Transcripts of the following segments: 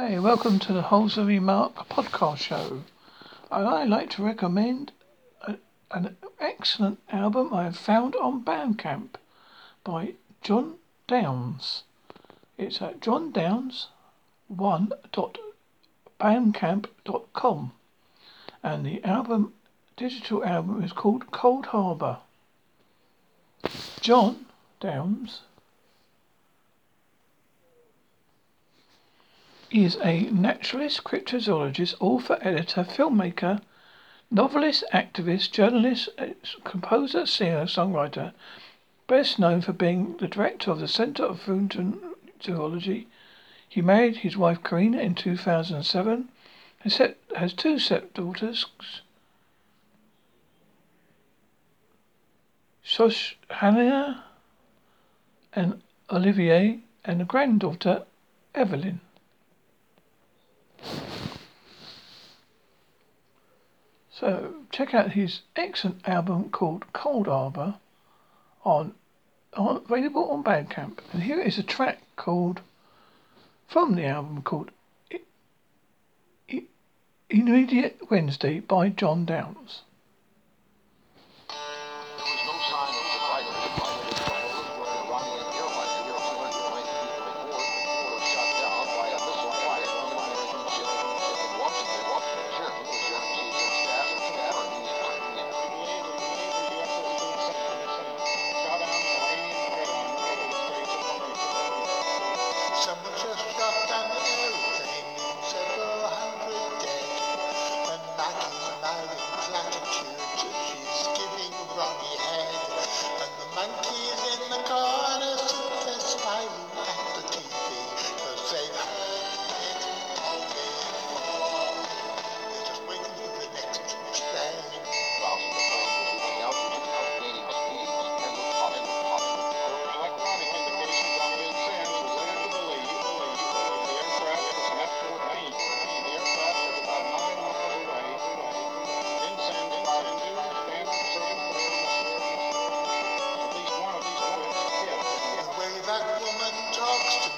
Hey, welcome to the Holsworthy Mark podcast show. I'd like to recommend a, an excellent album I have found on Bandcamp by Jon Downes. It's at jondownes1.bandcamp.com and the album, digital album, is called Cold Harbour. Jon Downes Is a naturalist, cryptozoologist, author, editor, filmmaker, novelist, activist, journalist, composer, singer, songwriter, best known for being the director of the Center of Zoology. He married his wife Corinna in 2007, has, set, has two stepdaughters, Shoshana and Olivier, and a granddaughter, Evelyn. So check out his excellent album called Cold Harbour on, on available on Bandcamp. And here is a track called from the album called I, I, Imminent Wednesday by Jon Maggie's married gratitude She's giving Ronnie head, and the monkey that woman talks to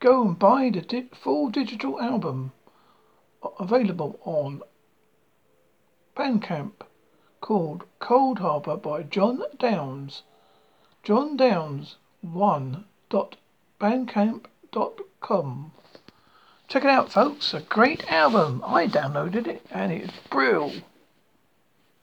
Go and buy the di- full digital album available on Bandcamp called Cold Harbour by Jon Downes. Jon Downes one dot. Check it out, folks. A great album. I downloaded it and it's brilliant.